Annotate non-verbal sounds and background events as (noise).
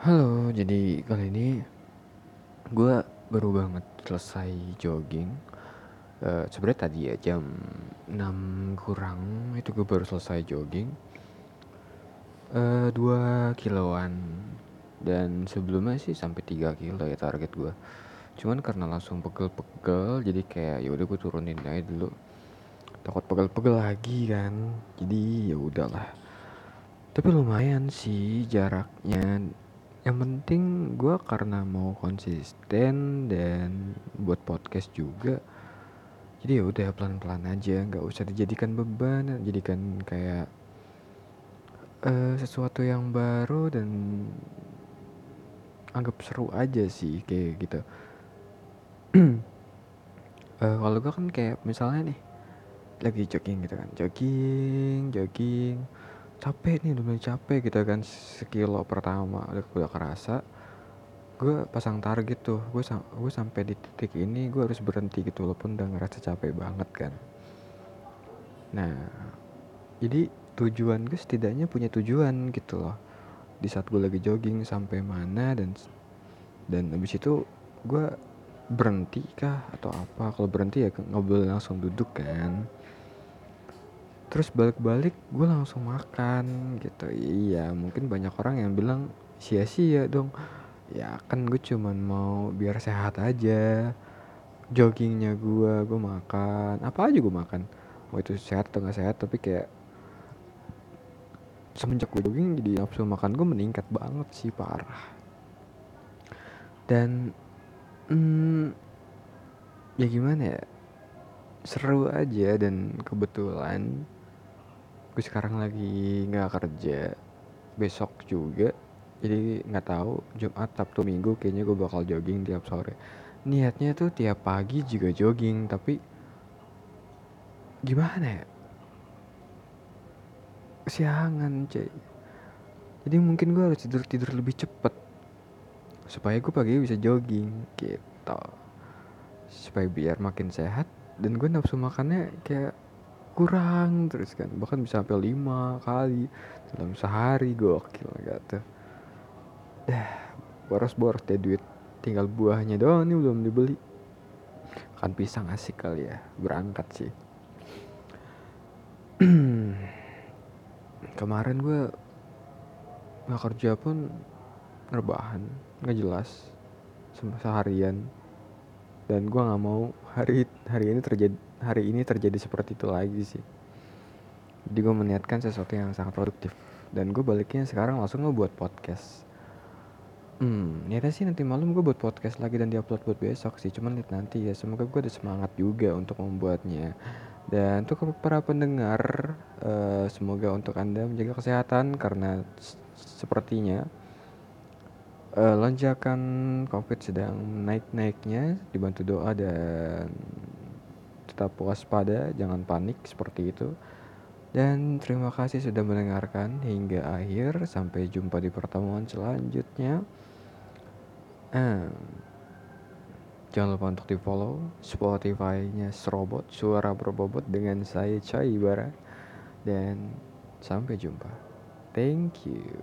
Halo, jadi kali ini gue baru banget selesai jogging. Uh, Sebenarnya tadi ya jam 6 kurang itu gue baru selesai jogging. Uh, 2 kiloan dan sebelumnya sih sampai 3 kilo ya target gue. Cuman karena langsung pegel-pegel jadi kayak ya udah gue turunin aja dulu. Takut pegel-pegel lagi kan. Jadi ya udahlah. Tapi lumayan sih jaraknya yang penting gue karena mau konsisten dan buat podcast juga jadi ya udah pelan-pelan aja nggak usah dijadikan beban jadikan kayak uh, sesuatu yang baru dan anggap seru aja sih kayak gitu. Uh, (clears throat) kalau gue kan kayak misalnya nih lagi jogging gitu kan jogging jogging capek nih udah mulai capek gitu kan sekilo pertama udah, udah kerasa gue pasang target tuh gue sam gue sampai di titik ini gue harus berhenti gitu walaupun udah ngerasa capek banget kan. Nah jadi tujuan gue setidaknya punya tujuan gitu loh di saat gue lagi jogging sampai mana dan dan habis itu gue berhenti kah atau apa? Kalau berhenti ya nggak langsung duduk kan terus balik-balik gue langsung makan gitu. Iya mungkin banyak orang yang bilang sia-sia dong. Ya kan gue cuman mau biar sehat aja. Joggingnya gue gue makan. Apa aja gue makan. Mau itu sehat atau gak sehat tapi kayak semenjak gue jogging jadi nafsu makan gue meningkat banget sih parah. Dan hmm, ya gimana ya? Seru aja dan kebetulan gue sekarang lagi nggak kerja. Besok juga. Jadi nggak tahu Jumat Sabtu Minggu kayaknya gue bakal jogging tiap sore. Niatnya tuh tiap pagi juga jogging tapi gimana ya? Siangan cuy. Jadi mungkin gue harus tidur tidur lebih cepet supaya gue pagi bisa jogging gitu. Supaya biar makin sehat dan gue nafsu makannya kayak kurang terus kan. Bahkan bisa sampai lima kali dalam sehari. Gokil gitu dah boros boros deh duit. Tinggal buahnya doang nih belum dibeli. Kan pisang asik kali ya berangkat sih. (clears throat) Kemarin gue nggak kerja pun rebahan nggak jelas seharian dan gue nggak mau hari hari ini terjadi hari ini terjadi seperti itu lagi sih jadi gue meniatkan sesuatu yang sangat produktif dan gue baliknya sekarang langsung ngebuat podcast Hmm, niatnya sih nanti malam gue buat podcast lagi dan diupload buat besok sih. Cuman lihat nanti ya. Semoga gue ada semangat juga untuk membuatnya. Dan untuk para pendengar, uh, semoga untuk anda menjaga kesehatan karena sepertinya uh, lonjakan COVID sedang naik-naiknya dibantu doa dan tetap waspada, jangan panik seperti itu. Dan terima kasih sudah mendengarkan hingga akhir. Sampai jumpa di pertemuan selanjutnya. Um, jangan lupa untuk di follow Spotify-nya Serobot Suara Berbobot dengan saya Cai Bara. Dan sampai jumpa. Thank you.